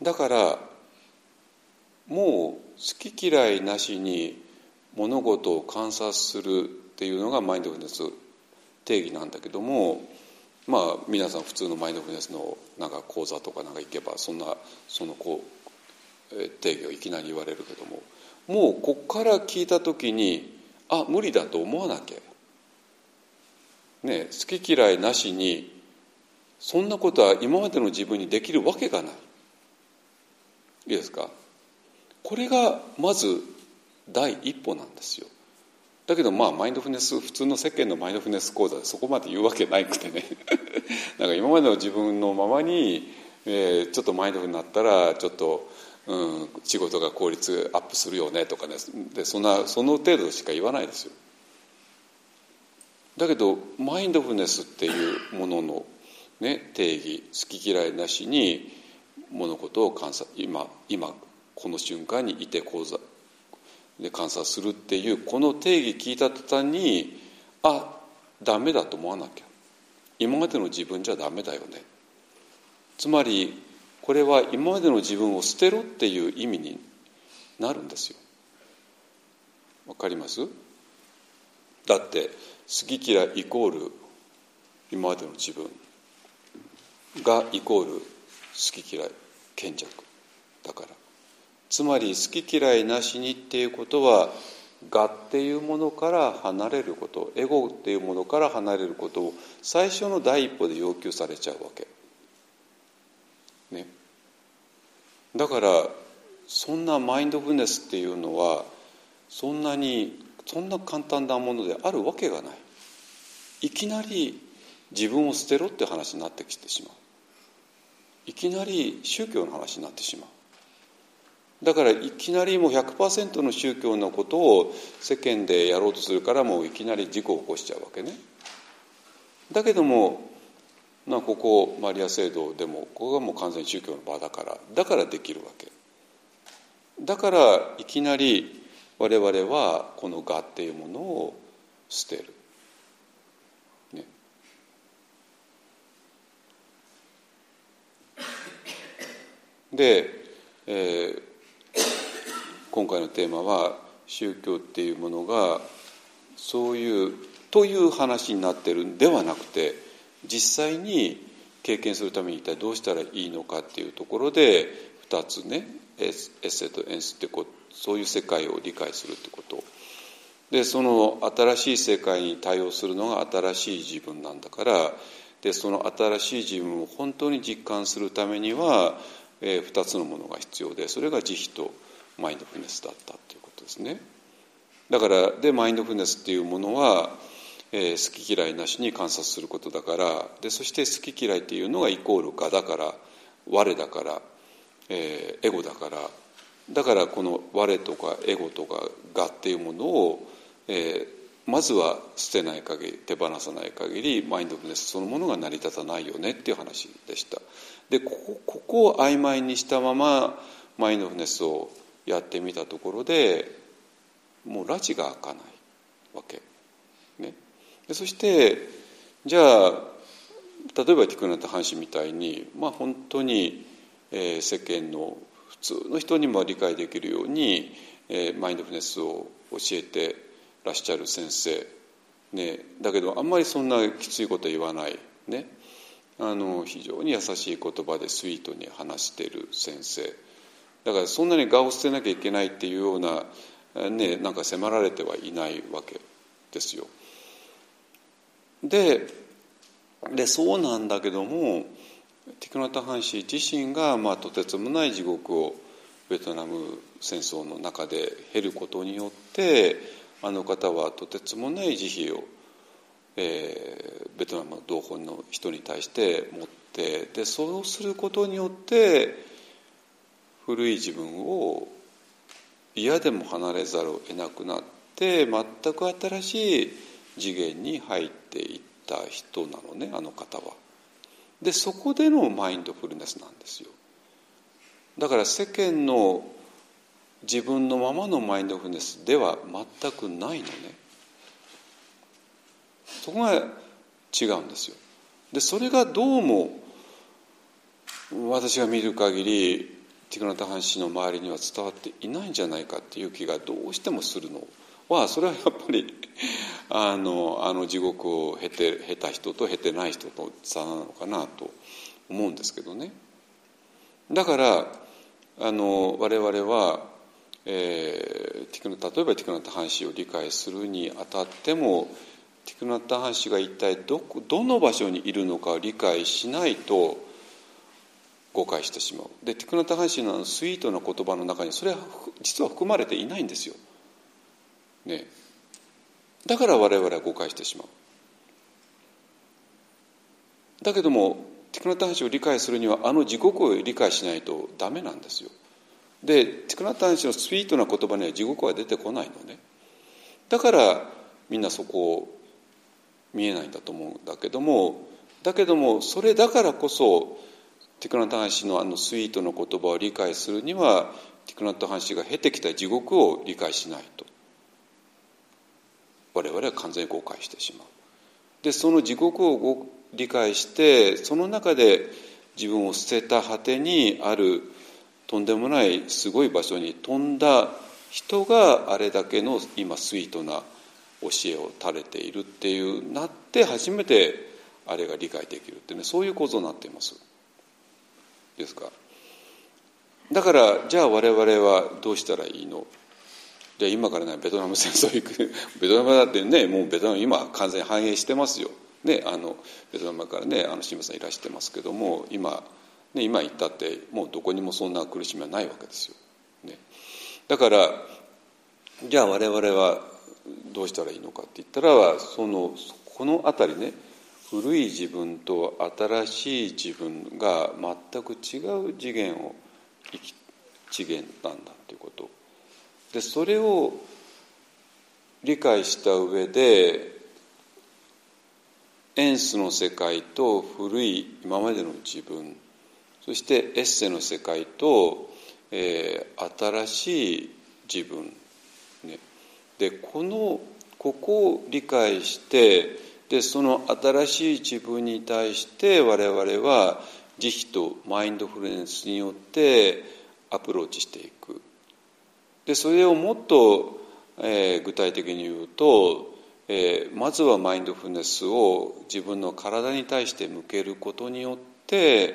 だからもう好き嫌いなしに物事を観察するっていうのがマインドフルネス定義なんだけどもまあ皆さん普通のマインドフルネスのなんか講座とかなんか行けばそんなそのこう定義をいきなり言われるけどももうこっから聞いた時にあ無理だと思わなきゃ。ね好き嫌いなしにそんなことは今までの自分にできるわけがない。いいですか？これがまず第一歩なんですよ。だけどまあマインドフネス普通の世間のマインドフネス講座でそこまで言うわけないくてね。なんか今までの自分のままに、えー、ちょっとマインドフになったらちょっと、うん、仕事が効率アップするよねとかね。でそんなその程度しか言わないですよ。だけどマインドフネスっていうもののね、定義好き嫌いなしに物事を観察今今この瞬間にいて講座で観察するっていうこの定義聞いた途端にあダメだと思わなきゃ。今までの自分じゃダメだよね。つまりこれは今までの自分を捨てろっていう意味になるんですよ。わかります？だって好き嫌いイコール今までの自分がイコール好き嫌い賢弱だから。つまり好き嫌いなしにっていうことは我っていうものから離れることエゴっていうものから離れることを最初の第一歩で要求されちゃうわけ。ね、だからそんなマインドフルネスっていうのはそんなにそんな簡単なものであるわけがない。いきなり自分を捨てろって話になってきてしまう。いきなり宗教の話になってしまうだからいきなりもう100%の宗教のことを世間でやろうとするからもういきなり事故を起こしちゃうわけね。だけどもなここマリア聖堂でもここがもう完全に宗教の場だからだからできるわけ。だからいきなり我々はこの我っていうものを捨てる。ね、で、えー、今回のテーマは宗教っていうものがそういうという話になってるんではなくて実際に経験するために一体どうしたらいいのかっていうところで2つねエッセとエンスってこそういう世界を理解するってこと。でその新しい世界に対応するのが新しい自分なんだからでその新しい自分を本当に実感するためには、えー、2つのものが必要でそれが慈悲とマインドフルネスだったということですね。だからでマインドフルネスっていうものは、えー、好き嫌いなしに観察することだからでそして好き嫌いっていうのがイコール我だから我だから、えー、エゴだからだからこの我とかエゴとか我っていうものを、えー、まずは捨てない限り手放さない限りマインドフルネスそのものが成り立たないよねっていう話でしたでここここを曖昧にしたままマインドフルネスをやってみたところでもう拉致が開かないわけ、ね、でそしてじゃあ例えばティクナタ・ハン氏みたいに、まあ、本当に、えー、世間の普通の人にも理解できるように、えー、マインドフネスを教えてらっしゃる先生、ね、だけどあんまりそんなきついこと言わない、ね、あの非常に優しい言葉でスイートに話している先生。だからそんなに我を捨てなきゃいけないっていうようなね、なんか迫られてはいないわけですよ。ででそうなんだけどもティクナタ・ハン氏自身が、まあ、とてつもない地獄をベトナム戦争の中で経ることによってあの方はとてつもない慈悲を、えー、ベトナムの同胞の人に対して持ってでそうすることによって古い自分を嫌でも離れざるを得なくなって全く新しい次元に入っていった人なのねあの方は。でそこでのマインドフルネスなんですよ。だから世間の自分のままのマインドフルネスでは全くないのね。そこが違うんですよ。でそれがどうも私が見る限りティクナタハン氏の周りには伝わっていないんじゃないかっていう気がどうしてもするのはそれはやっぱり あのあの地獄を経て経た人と経てない人と差なのかなと思うんですけどね。だからあの我々は、えー、ティクナ例えばティクナタハン氏を理解するにあたってもティクナタハン氏が一体どどの場所にいるのかを理解しないと誤解してしまう。でティクナタハンシのスイートな言葉の中にそれは実は含まれていないんですよ、ね、だから我々は誤解してしまう。だけどもティクナタハンシを理解するにはあの地獄を理解しないとダメなんですよ。でティクナタハンシのスイートな言葉には地獄は出てこないのね。だからみんなそこを見えないんだと思うんだけどもだけどもそれだからこそティクナット・ハン氏のあのスイートの言葉を理解するにはティクナット・ハン氏が経てきた地獄を理解しないと我々は完全に誤解してしまう。でその地獄を理解してその中で自分を捨てた果てにあるとんでもないすごい場所に飛んだ人があれだけの今スイートな教えを垂れているっていうなって初めてあれが理解できるってねそういう構造になっています。ですか？だからじゃあ我々はどうしたらいいの？じゃあ今からねベトナム戦争行く。ベトナムだってねもうベトナム今完全に繁栄してますよ、ね、あのベトナムからねあの清水さんいらしてますけども今、ね、今行ったってもうどこにもそんな苦しみはないわけですよ、ね、だからじゃあ我々はどうしたらいいのかって言ったらそのこの辺りね古い自分と新しい自分が全く違う次元を生き次元なんだということ。でそれを理解した上でエンスの世界と古い今までの自分そしてエッセの世界と、えー、新しい自分、ね、でこのここを理解してでその新しい自分に対して我々は慈悲とマインドフルネスによってアプローチしていく。でそれをもっと、えー、具体的に言うと、えー、まずはマインドフルネスを自分の体に対して向けることによって、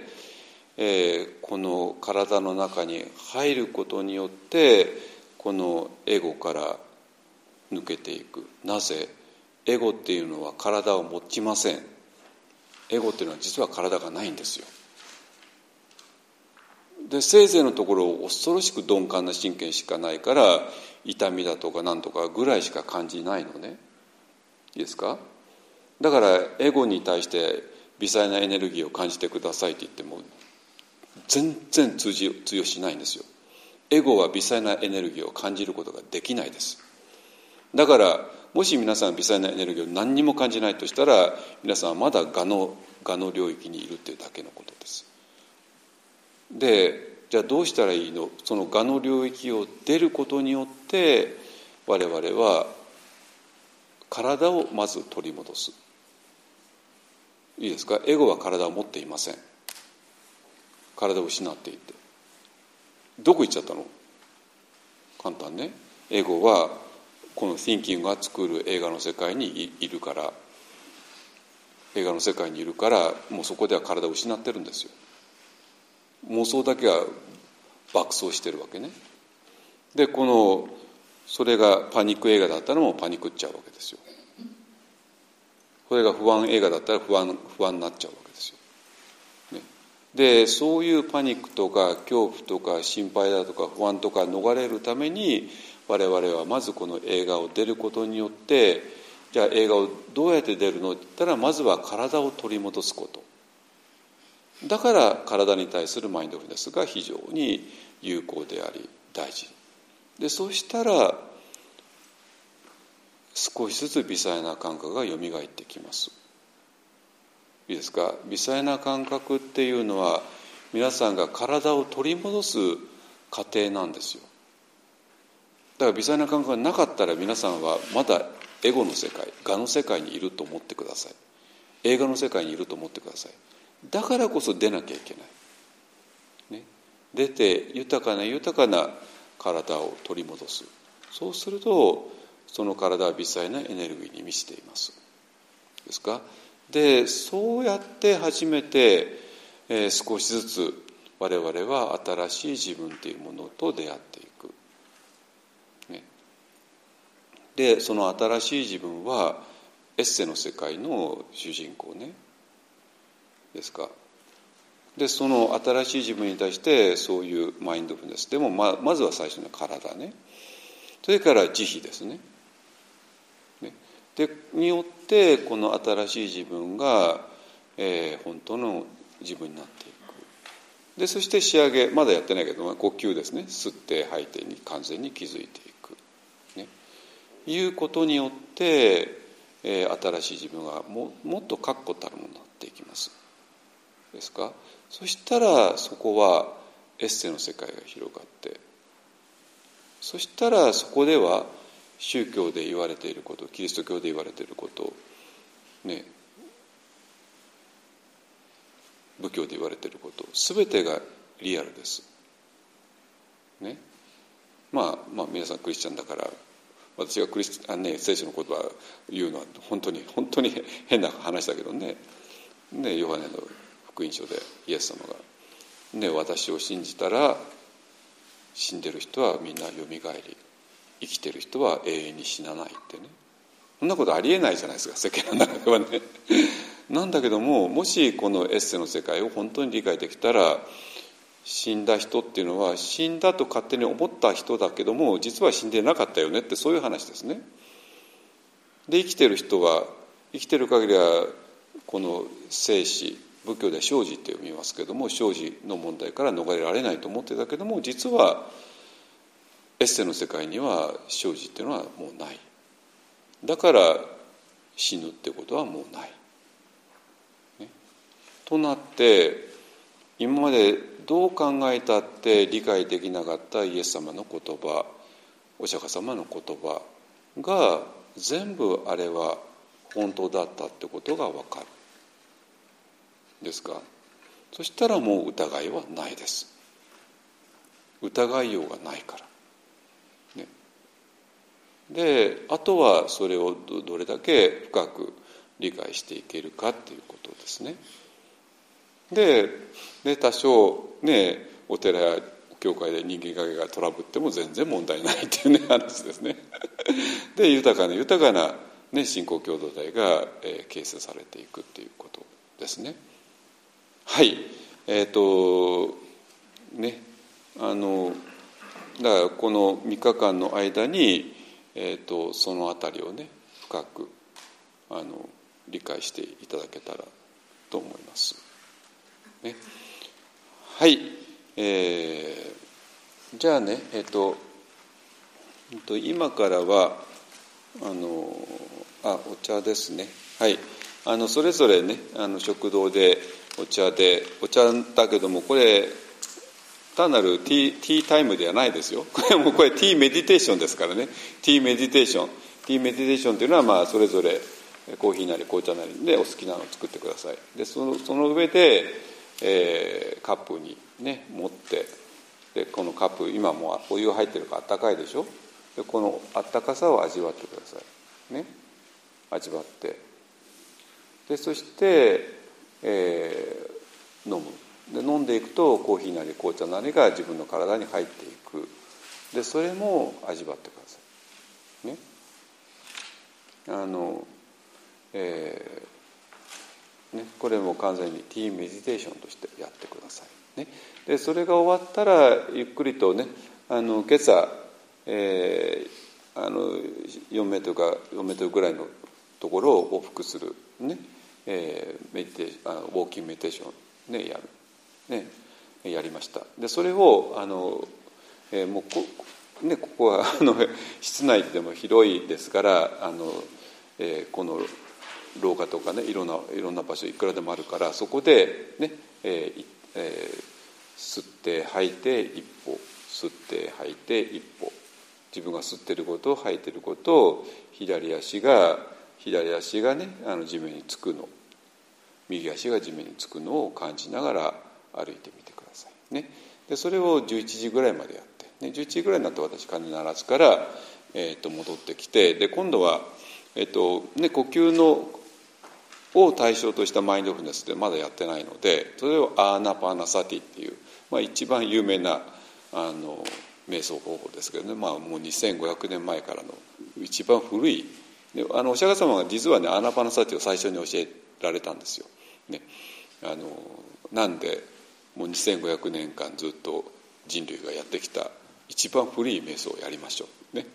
えー、この体の中に入ることによってこのエゴから抜けていく。なぜ？エゴっていうのは体を持ちません。エゴっていうのは実は体がないんですよ。でせいぜいのところ恐ろしく鈍感な神経しかないから痛みだとかなんとかぐらいしか感じないのね。いいですか？だからエゴに対して微細なエネルギーを感じてくださいって言っても全然通じ通用しないんですよ。エゴは微細なエネルギーを感じることができないです。だからもし皆さん微細なエネルギーを何にも感じないとしたら皆さんはまだ我の我の領域にいるっていうだけのことです。でじゃあどうしたらいいの？その我の領域を出ることによって我々は体をまず取り戻す。いいですか？エゴは体を持っていません。体を失っていて。どこ行っちゃったの？簡単ね。エゴはこの Thinking が作る映画の世界にいるから映画の世界にいるからもうそこでは体を失ってるんですよ。妄想だけは爆走してるわけね。でこのそれがパニック映画だったらもうパニックっちゃうわけですよ。これが不安映画だったら不安不安になっちゃうわけですよ、ね、でそういうパニックとか恐怖とか心配だとか不安とか逃れるために我々はまずこの映画を出ることによってじゃあ映画をどうやって出るのって言ったらまずは体を取り戻すこと。だから体に対するマインドフルネスが非常に有効であり大事。でそうしたら少しずつ微細な感覚がよみがえってきます。いいですか？微細な感覚っていうのは皆さんが体を取り戻す過程なんですよ。だから微細な感覚がなかったら皆さんはまだエゴの世界我の世界にいると思ってください。映画の世界にいると思ってください。だからこそ出なきゃいけない、ね、出て豊かな豊かな体を取り戻す。そうするとその体は微細なエネルギーに満ちています。ですか？でそうやって初めて、えー、少しずつ我々は新しい自分というものと出会っていくでその新しい自分はエッセの世界の主人公ね。ですか。でその新しい自分に対してそういうマインドフルネス。でもままずは最初の体ね。それから慈悲ですね。ね。でによってこの新しい自分が、えー、本当の自分になっていく。でそして仕上げまだやってないけど呼吸ですね。吸って吐いてに完全に気づいていく。いうことによって、えー、新しい自分がももっと確固たるものになっていきます。ですか？そしたらそこはエッセの世界が広がってそしたらそこでは宗教で言われていることキリスト教で言われていることね仏教で言われていること全てがリアルです。ね？まあまあ皆さんクリスチャンだから私がクリスあ、ね、聖書の言葉を言うのは本当に本当に 変な話だけどね。ねヨハネの福音書でイエス様が、ね「私を信じたら死んでる人はみんなよみがえり生きてる人は永遠に死なない」ってね。そんなことありえないじゃないですか世間の中ではね。なんだけどももしこのエッセの世界を本当に理解できたら死んだ人っていうのは死んだと勝手に思った人だけども実は死んでなかったよねってそういう話ですね。で生きてる人は生きてる限りはこの生死仏教では生死って読みますけども生死の問題から逃れられないと思ってたけども実はエッセの世界には生死っていうのはもうないだから死ぬってことはもうない。ね、となって今までどう考えたって理解できなかったイエス様の言葉お釈迦様の言葉が全部あれは本当だったってことが分かる。ですか？そしたらもう疑いはないです。疑いようがないから、ね、であとはそれをどれだけ深く理解していけるかっていうことですね。でで多少ねお寺や教会で人間関係がトラブっても全然問題ないっていうね話ですね。で豊かな豊かな、ね、信仰共同体が、えー、形成されていくっていうことですね。はい。えっ、ー、とねあのだからこの3日間の間に、えーと、その辺りをね深くあの理解していただけたらと思います。ね、はい、えー、じゃあねえっ、ー、と今からはあのあお茶ですね。はい。あのそれぞれねあの食堂でお茶でお茶だけどもこれ単なるティーティータイムではないですよ。これもこれティーメディテーションですからね。ティーメディテーション。ティーメディテーションというのはまあそれぞれコーヒーなり紅茶なりでお好きなのを作ってください。でそのその上で、えー、カップにね持ってでこのカップ今もうお湯入ってるからあったかいでしょ？でこのあったかさを味わってください。ね？味わって。でそして、えー、飲む。で飲んでいくとコーヒーなり紅茶なりが自分の体に入っていく。でそれも味わってください。ね？あのえー、ね、これも完全にティーメディテーションとしてやってください、ね、でそれが終わったらゆっくりとねあの今朝、えー、あの4メートルか4メートルぐらいのところを往復するね、えー、メディテーあウォーキングメディテーションねやるね、やりました。でそれをあの、えー、もうこ,、ね、ここはあの室内でも広いですからあの、えー、この廊下とかねいろんないろんな場所いくらでもあるからそこでね、えーえー、吸って吐いて一歩吸って吐いて一歩。自分が吸ってることを吐いてることを左足が左足がねあの地面につくの。右足が地面につくのを感じながら歩いてみてください。ね。でそれを11時ぐらいまでやって、ね、11時ぐらいになって私鐘鳴らすから、えー、と戻ってきてで今度は、えーとね、呼吸のを対象としたマインドフルネスでまだやってないのでそれをアーナパーナサティっていう、まあ、一番有名なあの瞑想方法ですけどね、まあ、もう2500年前からの一番古い。であのお釈迦様が実はねアーナパーナサティを最初に教えられたんですよ。ね、あのなんでもう2500年間ずっと人類がやってきた一番古い瞑想をやりましょう。ね。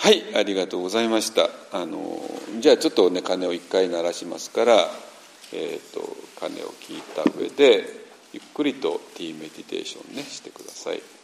はいありがとうございましたあのじゃあちょっとね鐘を一回鳴らしますから、えーと、鐘を聞いた上でゆっくりとティーメディテーションねしてください。